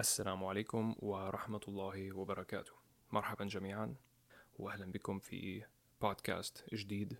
السلام عليكم ورحمة الله وبركاته. مرحبا جميعا وأهلا بكم في بودكاست جديد.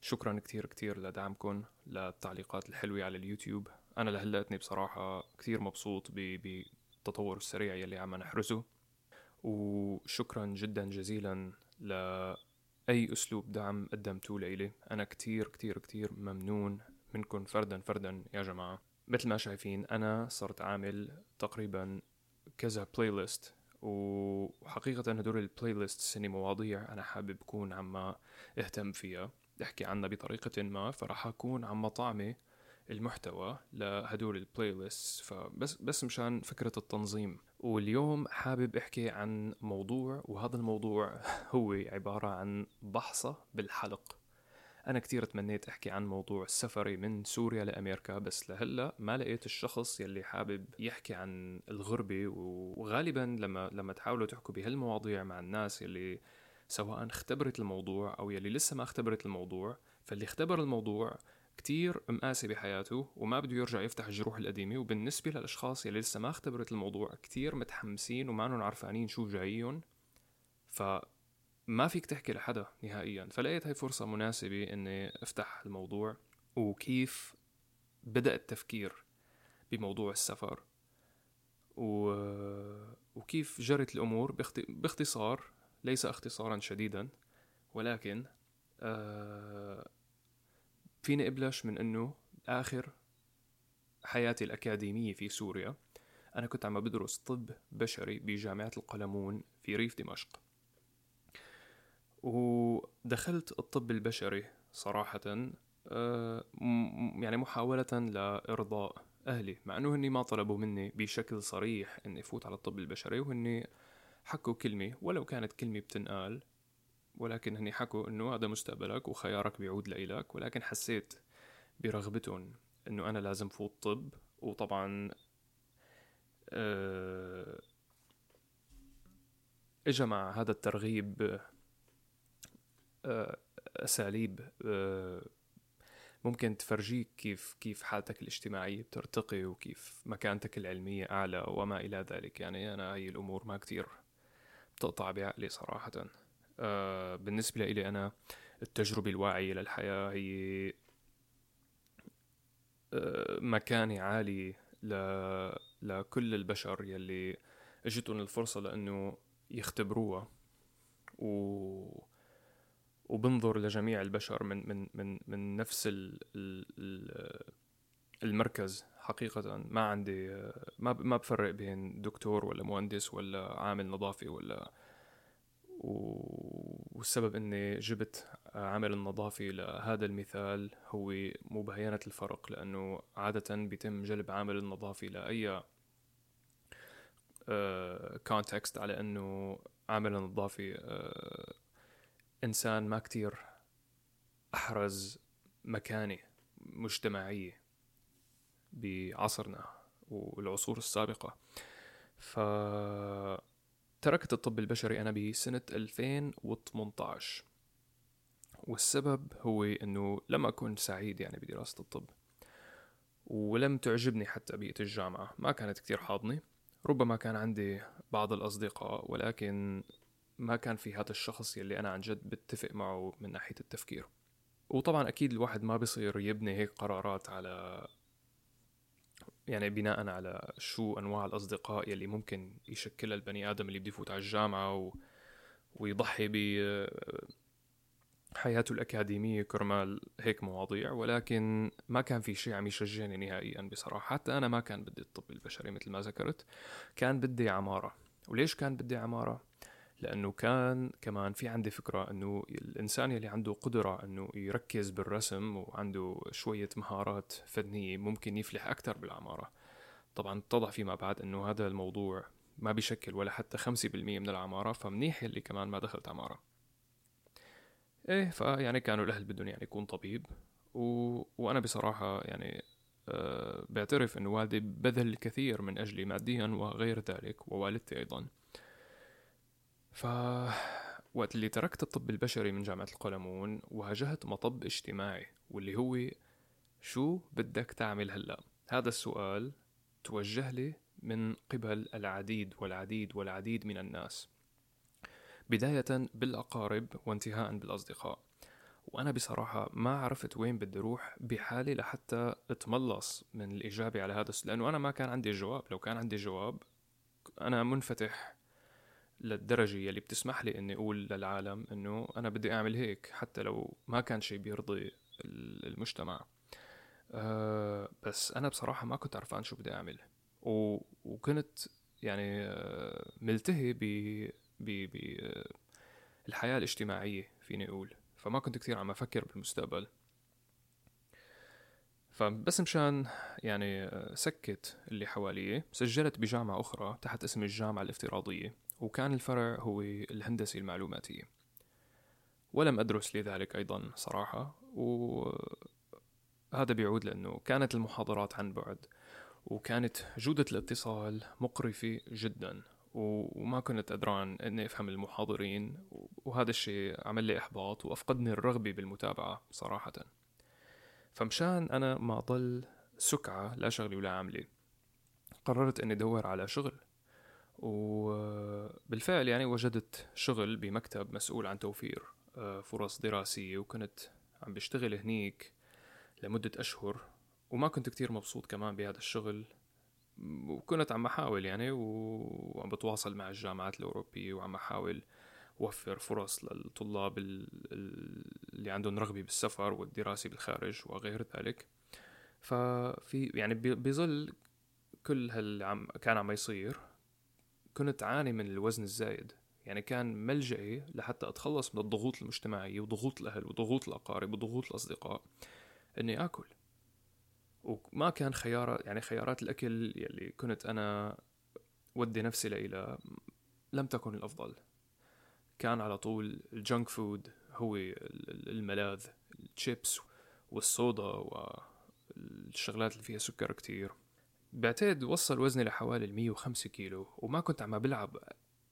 شكرا كتير كتير لدعمكم للتعليقات الحلوة على اليوتيوب. أنا لهلأتني بصراحة كتير مبسوط بالتطور السريع يلي عم نحرزه وشكرا جدا جزيلا لأي أسلوب دعم قدمتوه لإلي. أنا كتير كتير كتير ممنون منكم فردا فردا يا جماعة. مثل ما شايفين أنا صرت عامل تقريبا كذا playlist وحقيقة هدول ال playlist هني مواضيع أنا حابب أكون عم أهتم فيها. أحكي عنها بطريقة ما فراح أكون عم طعمي المحتوى لهدول ال playlist فبس بس مشان فكرة التنظيم. واليوم حابب أحكي عن موضوع وهذا الموضوع هو عبارة عن بحصة بالحلق. أنا كتير تمنيت أحكي عن موضوع سفري من سوريا لأمريكا بس لهلأ ما لقيت الشخص يلي حابب يحكي عن الغربة وغالبا لما لما تحاولوا تحكوا بهالمواضيع مع الناس يلي سواء اختبرت الموضوع أو يلي لسه ما اختبرت الموضوع فاللي اختبر الموضوع كتير مقاسي بحياته وما بده يرجع يفتح الجروح القديمة وبالنسبة للأشخاص يلي لسه ما اختبرت الموضوع كتير متحمسين وما عارفانين شو جايين. ف ما فيك تحكي لحدا نهائيا. فلقيت هاي فرصة مناسبة إني أفتح الموضوع وكيف بدأ التفكير بموضوع السفر. و... وكيف جرت الأمور باخت... باختصار ليس اختصارا شديدا ولكن آه... فيني أبلش من أنه آخر حياتي الأكاديمية في سوريا أنا كنت عم بدرس طب بشري بجامعة القلمون في ريف دمشق. ودخلت الطب البشري صراحة آه، يعني محاولة لإرضاء أهلي مع أنه هني ما طلبوا مني بشكل صريح أني فوت على الطب البشري وهني حكوا كلمة ولو كانت كلمة بتنقال ولكن هني حكوا أنه هذا مستقبلك وخيارك بيعود لإلك ولكن حسيت برغبتهم أنه أنا لازم فوت طب. وطبعا آه، اجى مع هذا الترغيب أساليب آه، ممكن تفرجيك كيف كيف حالتك الاجتماعية بترتقي وكيف مكانتك العلمية أعلى وما إلى ذلك. يعني أنا هاي الأمور ما كتير بتقطع بعقلي صراحة. آه، بالنسبة لي أنا التجربة الواعية للحياة هي آه، مكانة عالي ل... لكل البشر يلي إجتهم الفرصة لأنه يختبروها و... وبنظر لجميع البشر من من من من نفس ال ال المركز حقيقة. ما عندي ما ما بفرق بين دكتور ولا مهندس ولا عامل نظافي ولا والسبب إني جبت عامل النظافي لهذا المثال هو مبينة الفرق لأنه عادة بيتم جلب عامل النظافي لأي كونتكست آه، على إنه عامل النظافي إنسان ما كتير أحرز مكانة مجتمعية بعصرنا والعصور السابقة. فتركت الطب البشري أنا بسنة 2018 والسبب هو أنه لم أكن سعيد يعني بدراسة الطب ولم تعجبني حتى بيئة الجامعة. ما كانت كتير حاضني ربما كان عندي بعض الأصدقاء ولكن ما كان في هذا الشخص يلي أنا عن جد بتفق معه من ناحية التفكير. وطبعا أكيد الواحد ما بصير يبني هيك قرارات على يعني بناء على شو أنواع الأصدقاء يلي ممكن يشكلها البني آدم اللي بده يفوت على الجامعة و... ويضحي ب حياته الأكاديمية كرمال هيك مواضيع. ولكن ما كان في شيء عم يشجعني نهائيا بصراحة. حتى أنا ما كان بدي الطب البشري مثل ما ذكرت. كان بدي عمارة. وليش كان بدي عمارة؟ لأنه كان كمان في عندي فكرة إنه الإنسان يلي عنده قدرة إنه يركز بالرسم وعنده شوية مهارات فنية ممكن يفلح أكثر بالعمارة. طبعا اتضح فيما بعد إنه هذا الموضوع ما بيشكل ولا حتى 5% من العمارة فمنيح اللي كمان ما دخلت عمارة. إيه فيعني كانوا الأهل بدهم يعني يكون طبيب و... وأنا بصراحة يعني أه بعترف إنه والدي بذل الكثير من أجلي ماديا وغير ذلك ووالدتي أيضا. ف وقت اللي تركت الطب البشري من جامعة القلمون واجهت مطب اجتماعي واللي هو شو بدك تعمل هلأ؟ هذا السؤال توجه لي من قبل العديد والعديد والعديد من الناس. بداية بالأقارب وانتهاء بالأصدقاء. وأنا بصراحة ما عرفت وين بدي أروح بحالي لحتى أتملص من الإجابة على هذا السؤال لأنه أنا ما كان عندي جواب. لو كان عندي جواب أنا منفتح للدرجة يلي بتسمح لي إني أقول للعالم إنه أنا بدي أعمل هيك حتى لو ما كان شيء بيرضي المجتمع. أه بس أنا بصراحة ما كنت عرفان شو بدي أعمل. و... وكنت يعني أه ملتهي ب ب ب الحياة الاجتماعية فيني أقول. فما كنت كثير عم أفكر بالمستقبل. فبس مشان يعني آه، سكت اللي حواليه سجلت بجامعة أخرى تحت اسم الجامعة الافتراضية. وكان الفرع هو الهندسة المعلوماتية ولم أدرس لذلك أيضا صراحة وهذا بيعود لأنه كانت المحاضرات عن بعد وكانت جودة الاتصال مقرفة جدا وما كنت قدران إني أفهم المحاضرين وهذا الشيء عمل لي إحباط وأفقدني الرغبة بالمتابعة صراحة. فمشان أنا ما ضل سكعة لا شغلي ولا عملي قررت إني أدور على شغل. وبالفعل يعني وجدت شغل بمكتب مسؤول عن توفير آه، فرص دراسية وكنت عم بشتغل هنيك لمدة أشهر وما كنت كتير مبسوط كمان بهذا الشغل. وكنت عم بحاول يعني وعم بتواصل مع الجامعات الأوروبية وعم بحاول وفر فرص للطلاب اللي عندهم رغبة بالسفر والدراسة بالخارج وغير ذلك. ففي يعني بظل كل هاللي عم كان عم يصير كنت عاني من الوزن الزايد. يعني كان ملجئي لحتى أتخلص من الضغوط المجتمعية وضغوط الأهل وضغوط الأقارب وضغوط الأصدقاء إني آكل. وما كان خيار يعني خيارات الأكل يلي كنت أنا ودي نفسي لإلها لم تكن الأفضل. كان على طول الجنك فود هو الملاذ الشيبس والصودا والشغلات اللي فيها سكر كتير. بعتقد وصل وزني لحوالي ال 105 كيلو وما كنت عم بلعب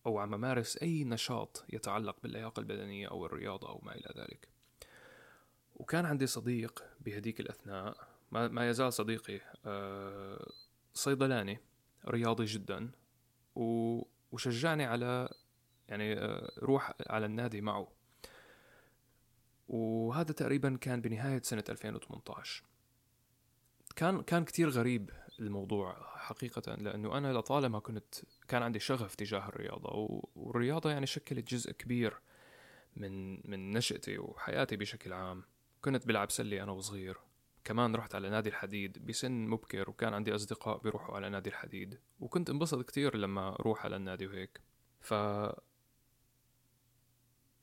أو عم مارس أي نشاط يتعلق باللياقة البدنية أو الرياضة أو ما إلى ذلك. وكان عندي صديق بهديك الأثناء ما يزال صديقي آه، صيدلاني رياضي جدا وشجعني على يعني آه، روح على النادي معه. وهذا تقريبا كان بنهاية سنة 2018 كان كان كتير غريب الموضوع حقيقة لأنه أنا لطالما كنت كان عندي شغف تجاه الرياضة والرياضة يعني شكلت جزء كبير من من نشأتي وحياتي بشكل عام. كنت بلعب سلة أنا وصغير. كمان رحت على نادي الحديد بسن مبكر وكان عندي أصدقاء بيروحوا على نادي الحديد. وكنت انبسط كتير لما أروح على النادي وهيك. ف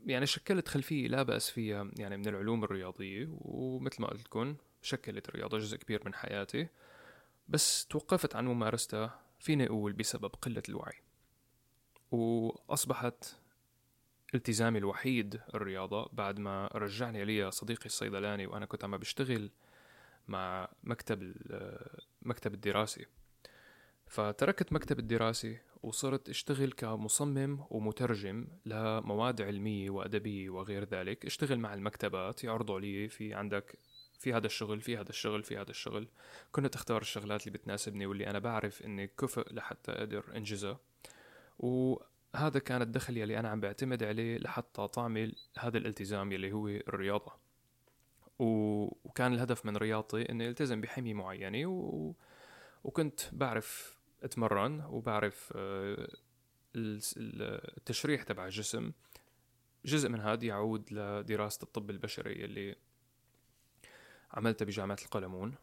يعني شكلت خلفية لا بأس فيها يعني من العلوم الرياضية ومثل ما قلت لكم شكلت الرياضة جزء كبير من حياتي. بس توقفت عن ممارستها فيني أقول بسبب قلة الوعي. وأصبحت التزامي الوحيد الرياضة بعد ما رجعني لي صديقي الصيدلاني وأنا كنت عم بشتغل مع مكتب المكتب الدراسي. فتركت مكتب الدراسي وصرت أشتغل كمصمم ومترجم لمواد علمية وأدبية وغير ذلك. أشتغل مع المكتبات يعرضوا لي في عندك في هذا الشغل في هذا الشغل في هذا الشغل. كنت اختار الشغلات اللي بتناسبني واللي أنا بعرف إني كفء لحتى أقدر أنجزها. وهذا كان الدخل يلي أنا عم بعتمد عليه لحتى طعمل هذا الالتزام يلي هو الرياضة. وكان الهدف من رياضتي إني ألتزم بحمية معينة و... وكنت بعرف أتمرن وبعرف آه، التشريح تبع الجسم. جزء من هذا يعود لدراسة الطب البشري اللي عملتها بجامعة القلمون.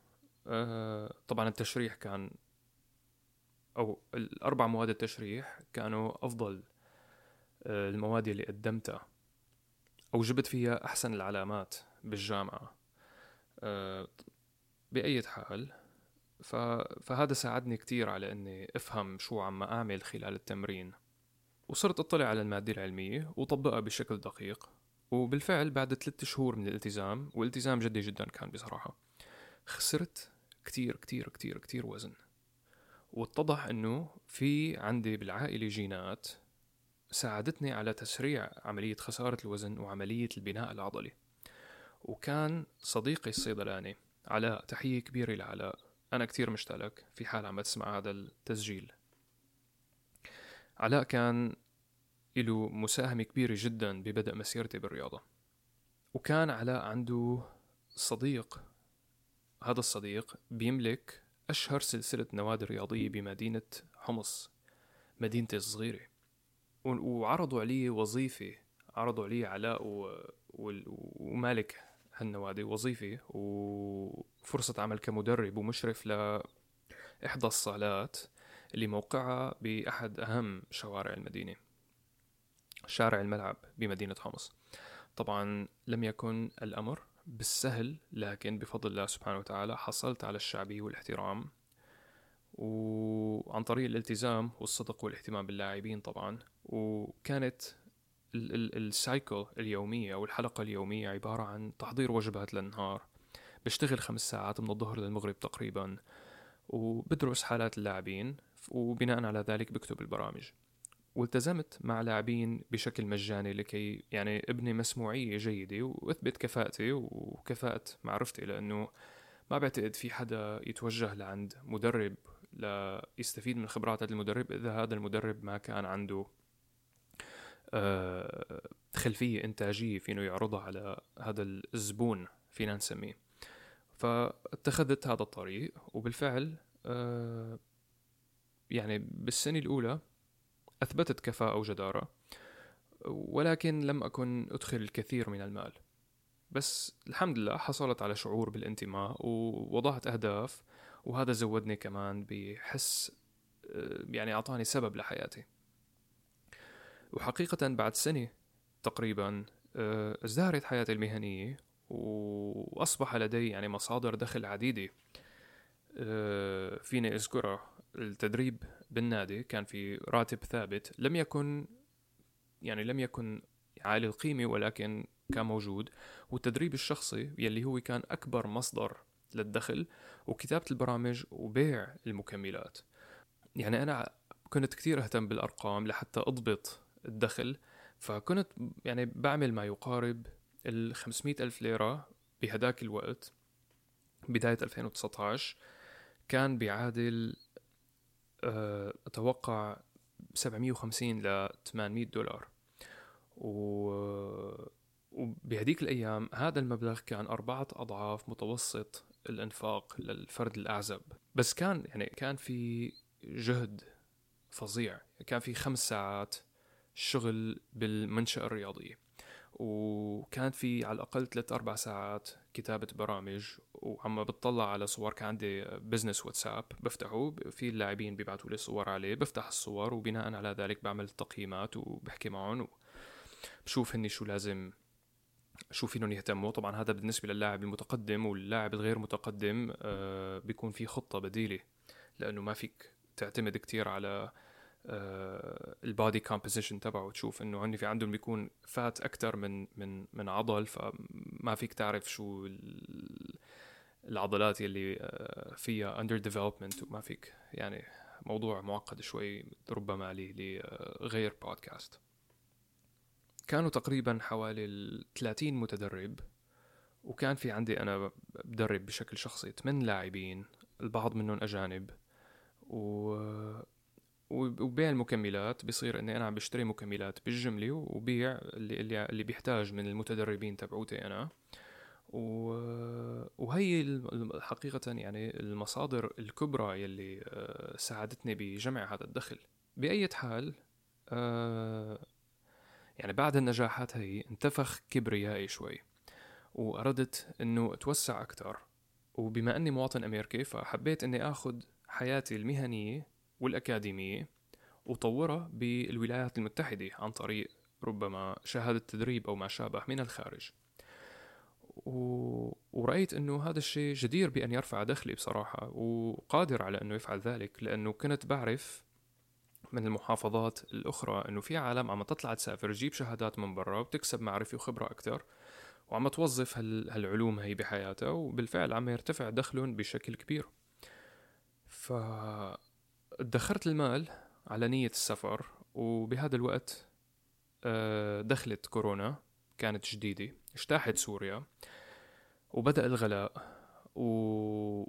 آه، طبعا التشريح كان أو الأربع مواد التشريح كانوا أفضل آه، المواد اللي قدمتها أو جبت فيها أحسن العلامات بالجامعة. آه، بأي حال فهذا ساعدني كتير على أني أفهم شو عم أعمل خلال التمرين. وصرت أطلع على المادة العلمية وطبقها بشكل دقيق. وبالفعل بعد ثلاثة شهور من الالتزام والالتزام جدي جدا كان بصراحة خسرت كتير كتير كتير كتير وزن. واتضح إنه في عندي بالعائلة جينات ساعدتني على تسريع عملية خسارة الوزن وعملية البناء العضلي. وكان صديقي الصيدلاني علاء تحية كبيرة لعلاء أنا كتير مشتاق في حال عم تسمع هذا التسجيل. علاء كان له مساهمة كبيرة جدا ببدء مسيرتي بالرياضة. وكان علاء عنده صديق. هذا الصديق بيملك أشهر سلسلة نوادي رياضية بمدينة حمص مدينتي الصغيرة. وعرضوا علي وظيفة عرضوا علي علاء و... و... ومالك هالنوادي وظيفة وفرصة عمل كمدرب ومشرف لإحدى الصالات اللي موقعها بأحد أهم شوارع المدينة. شارع الملعب بمدينة حمص. طبعا لم يكن الأمر بالسهل لكن بفضل الله سبحانه وتعالى حصلت على الشعبية والاحترام وعن طريق الالتزام والصدق والاهتمام باللاعبين طبعا. وكانت السايكل اليومية أو الحلقة اليومية عبارة عن تحضير وجبات للنهار بشتغل خمس ساعات من الظهر للمغرب تقريبا وبدرس حالات اللاعبين وبناء على ذلك بكتب البرامج. والتزمت مع لاعبين بشكل مجاني لكي يعني ابني مسموعية جيدة وأثبت كفاءتي وكفاءة معرفتي لأنه ما بعتقد في حدا يتوجه لعند مدرب ليستفيد من خبرات هذا المدرب إذا هذا المدرب ما كان عنده آه، خلفية إنتاجية فينه يعرضها على هذا الزبون فينا نسميه فاتخذت هذا الطريق وبالفعل آه، يعني بالسنة الأولى أثبتت كفاءة وجدارة ولكن لم أكن أدخل الكثير من المال. بس الحمد لله حصلت على شعور بالانتماء ووضعت أهداف وهذا زودني كمان بحس آه، يعني أعطاني سبب لحياتي. وحقيقة بعد سنة تقريبا آه، ازدهرت حياتي المهنية وأصبح لدي يعني مصادر دخل عديدة آه، فيني أذكرها. التدريب بالنادي كان في راتب ثابت لم يكن يعني لم يكن عالي القيمة ولكن كان موجود. والتدريب الشخصي يلي هو كان أكبر مصدر للدخل وكتابة البرامج وبيع المكملات. يعني أنا كنت كثير أهتم بالأرقام لحتى أضبط الدخل فكنت يعني بعمل ما يقارب ال 500 ألف ليرة بهداك الوقت. بداية 2019 كان بيعادل آه، أتوقع 750 ل 800 دولار. و وبهديك الأيام هذا المبلغ كان أربعة أضعاف متوسط الإنفاق للفرد الأعزب. بس كان يعني كان في جهد فظيع. كان في خمس ساعات شغل بالمنشأة الرياضية وكان في على الأقل ثلاث أربع ساعات كتابة برامج وعم بتطلع على صور كان عندي بزنس واتساب بفتحه في اللاعبين بيبعتوا لي صور عليه بفتح الصور وبناء على ذلك بعمل تقييمات وبحكي معهم بشوف هني شو لازم شو فينهم يهتموا. طبعا هذا بالنسبة للاعب المتقدم واللاعب الغير متقدم آه بيكون في خطة بديلة لأنه ما فيك تعتمد كتير على ال body composition تبعه تشوف إنه هن في عندهم بيكون فات أكثر من من من عضل فما فيك تعرف شو العضلات اللي آه، فيها under development وما فيك يعني موضوع معقد شوي ربما لغير بودكاست كانوا تقريبا حوالي 30 متدرب وكان في عندي أنا بدرب بشكل شخصي 8 لاعبين البعض منهم أجانب و وبيع المكملات بصير إني أنا عم بشتري مكملات بالجملة وبيع اللي اللي, اللي بيحتاج من المتدربين تبعوتي أنا. و... وهي حقيقة يعني المصادر الكبرى يلي آه، ساعدتني بجمع هذا الدخل. بأي حال آه، يعني بعد النجاحات هي انتفخ كبريائي شوي وأردت أنه أتوسع أكثر وبما أني مواطن أمريكي فحبيت أني أخذ حياتي المهنية والأكاديمية وطورها بالولايات المتحدة عن طريق ربما شهادة تدريب أو ما شابه من الخارج. و... ورأيت أنه هذا الشيء جدير بأن يرفع دخلي بصراحة وقادر على أنه يفعل ذلك لأنه كنت بعرف من المحافظات الأخرى أنه في عالم عم تطلع تسافر تجيب شهادات من برا وتكسب معرفة وخبرة أكثر وعم توظف هالعلوم هي بحياتها وبالفعل عم يرتفع دخلهم بشكل كبير. ف ادخرت المال على نية السفر وبهذا الوقت آه، دخلت كورونا كانت جديدة اجتاحت سوريا وبدأ الغلاء و...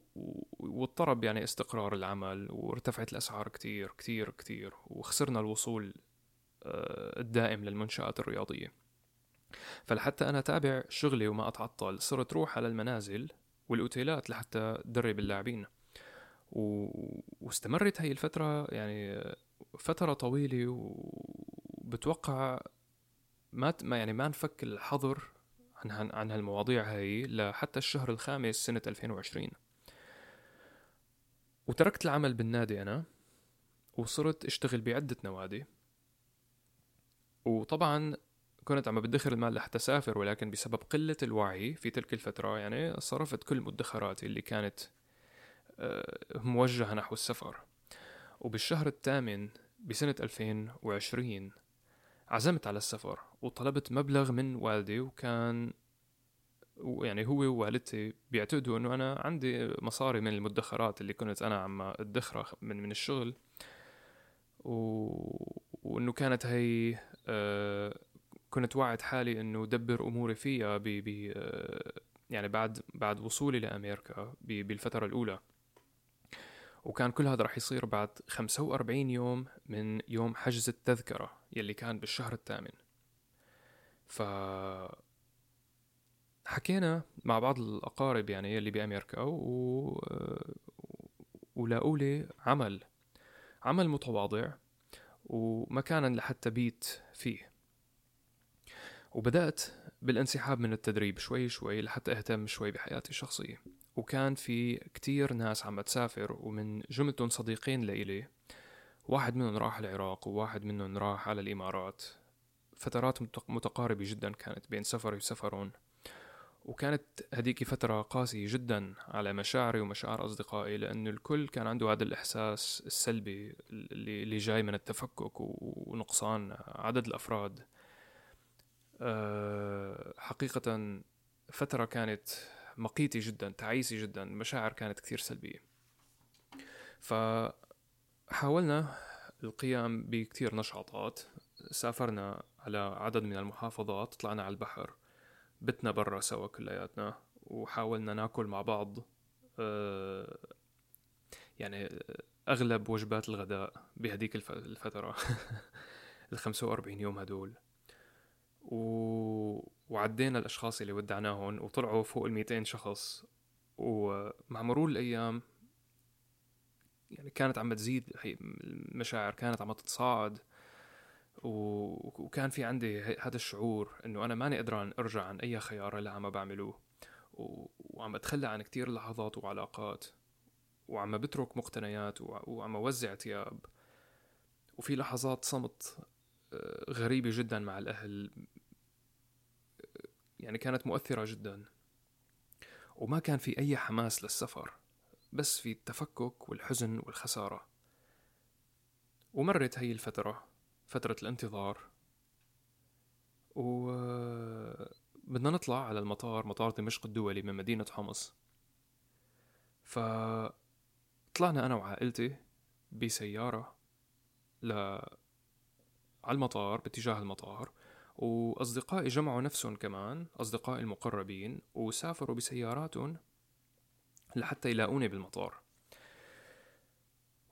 واضطرب يعني استقرار العمل وارتفعت الأسعار كتير كتير كتير وخسرنا الوصول آه، الدائم للمنشآت الرياضية. فلحتى أنا أتابع شغلي وما أتعطل صرت روح على المنازل والأوتيلات لحتى درب اللاعبين. و... واستمرت هاي الفترة يعني فترة طويلة وبتوقع ما ما يعني ما نفك الحظر عن عن هالمواضيع هاي لحتى الشهر الخامس سنة 2020 وتركت العمل بالنادي أنا وصرت أشتغل بعدة نوادي. وطبعا كنت عم بدخر المال لحتى أسافر ولكن بسبب قلة الوعي في تلك الفترة يعني صرفت كل مدخراتي اللي كانت موجهة نحو السفر. وبالشهر الثامن بسنة 2020 عزمت على السفر وطلبت مبلغ من والدي وكان يعني هو ووالدتي بيعتقدوا إنه أنا عندي مصاري من المدخرات اللي كنت أنا عم أدخرها من من الشغل. و... وإنه كانت هي آه كنت واعد حالي إنه دبر أموري فيها ب ب آه يعني بعد بعد وصولي لأمريكا بالفترة الأولى. وكان كل هذا رح يصير بعد 45 يوم من يوم حجز التذكرة يلي كان بالشهر الثامن. ف حكينا مع بعض الأقارب يعني يلي بأمريكا و... ولاقوا لي عمل عمل متواضع ومكانا لحتى بيت فيه. وبدأت بالانسحاب من التدريب شوي شوي لحتى أهتم شوي بحياتي الشخصية. وكان في كتير ناس عم تسافر ومن جملتهم صديقين لإلي. واحد منهم راح العراق وواحد منهم راح على الإمارات. فترات متقاربة جدا كانت بين سفري وسفرهم. وكانت هديك فترة قاسية جدا على مشاعري ومشاعر أصدقائي لأن الكل كان عنده هذا الإحساس السلبي اللي, جاي من التفكك ونقصان عدد الأفراد. أه، حقيقة فترة كانت مقيتة جدا تعيسة جدا المشاعر كانت كثير سلبية. فحاولنا القيام بكثير نشاطات. سافرنا على عدد من المحافظات طلعنا على البحر بتنا برا سوا كلياتنا وحاولنا ناكل مع بعض. آه، يعني أغلب وجبات الغداء بهديك الفترة. ال 45 يوم هدول. و... وعدينا الأشخاص اللي ودعناهم وطلعوا فوق ال 200 شخص. ومع مرور الأيام يعني كانت عم تزيد المشاعر كانت عم تتصاعد. وكان في عندي هذا الشعور إنه أنا ماني قدران أرجع عن أي خيار اللي عم بعمله وعم اتخلى عن كتير لحظات وعلاقات. وعم بترك مقتنيات وعم أوزع ثياب. وفي لحظات صمت آه، غريبة جدا مع الأهل. يعني كانت مؤثرة جدا. وما كان في أي حماس للسفر بس في التفكك والحزن والخسارة. ومرت هي الفترة فترة الانتظار. و بدنا نطلع على المطار مطار دمشق الدولي من مدينة حمص. فطلعنا أنا وعائلتي بسيارة ل... على المطار باتجاه المطار. وأصدقائي جمعوا نفسهم كمان أصدقائي المقربين وسافروا بسياراتهم لحتى يلاقوني بالمطار.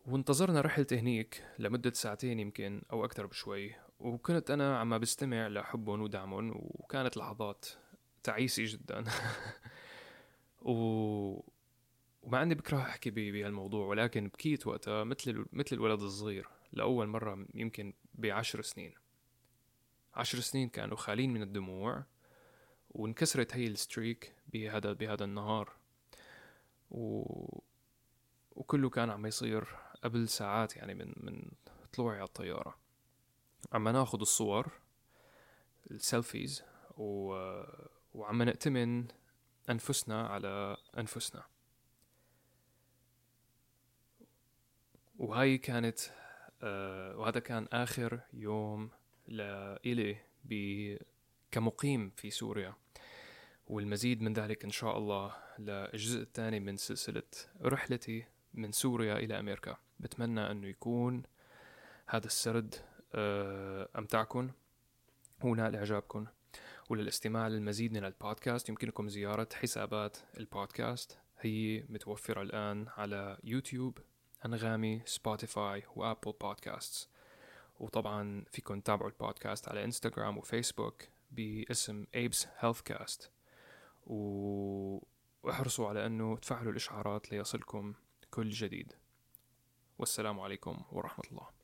وانتظرنا رحلة هنيك لمدة ساعتين يمكن أو أكثر بشوي وكنت أنا عم بستمع لحبهم ودعمهم وكانت لحظات تعيسة جدا. و... ومع اني بكره أحكي بهالموضوع ولكن بكيت وقتها مثل مثل الولد الصغير لأول مرة يمكن بعشر سنين. عشر سنين كانوا خالين من الدموع وانكسرت هي ال streak بهذا بهذا النهار. و... وكله كان عم يصير قبل ساعات يعني من من طلوعي على الطيارة. عم ناخد الصور ال selfies و... وعم نأتمن أنفسنا على أنفسنا. وهاي كانت آه وهذا كان آخر يوم لإلي. كمقيم في سوريا. والمزيد من ذلك إن شاء الله للجزء الثاني من سلسلة رحلتي من سوريا إلى أمريكا. بتمنى أنه يكون هذا السرد آه، أمتعكم ونال إعجابكم. وللاستماع للمزيد من البودكاست يمكنكم زيارة حسابات البودكاست. هي متوفرة الآن على يوتيوب أنغامي سبوتيفاي وأبل Podcasts. وطبعا فيكم تتابعوا البودكاست على إنستغرام وفيسبوك باسم ايبس Health Cast واحرصوا على أنه تفعلوا الإشعارات ليصلكم كل جديد. والسلام عليكم ورحمة الله.